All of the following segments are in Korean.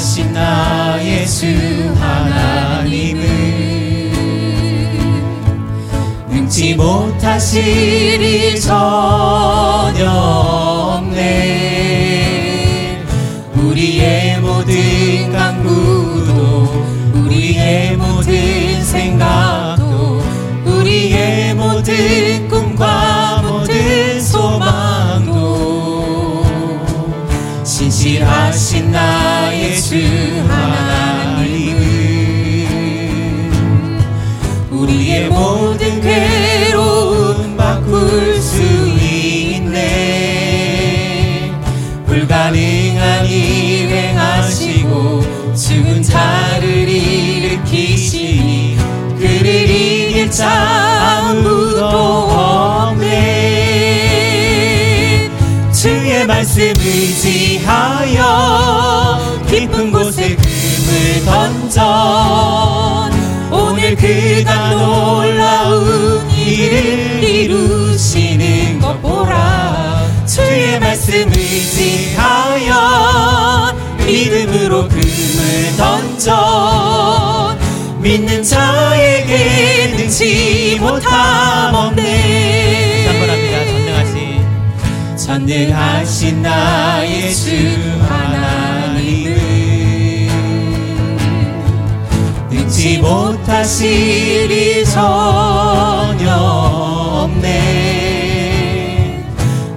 신실하신 나의 주 하나님은 능치 못하실 이 전혀 없네. 우리의 모든 강구도 우리의 모든 생각도 우리의 모든 꿈과 모든 소망도 신실하신 나 의주 하나님은 우리의 모든 괴로움 바꿀 말씀 의지하여 깊은 곳에 금을 던져 오늘 그가 놀라운 일을 이루시는 것 보라. 주의 말씀 의지하여 믿음으로 금을 던져 믿는 자에게 능치 못함 없네 전능하신 나의 주 하나님은 능치 못하실 이 전혀 없네.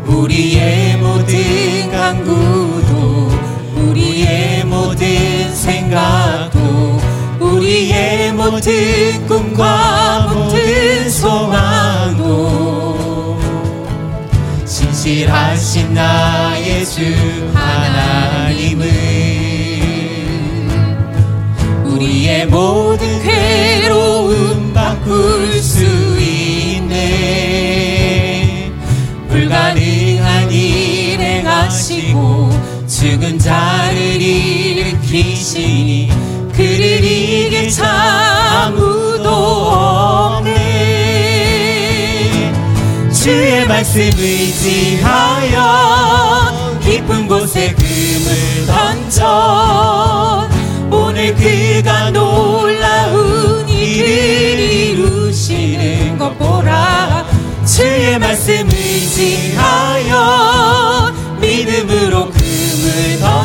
우리의 모든 강구도 우리의 모든 생각도 우리의 모든 꿈과 나의 주 하나님은 우리의 모든 말씀 의지하여 깊은 곳에 금을 던져 오늘 그가 놀라운 일을 이루시는 것 보라. 주의 말씀 의지하여 믿음으로 금을 던져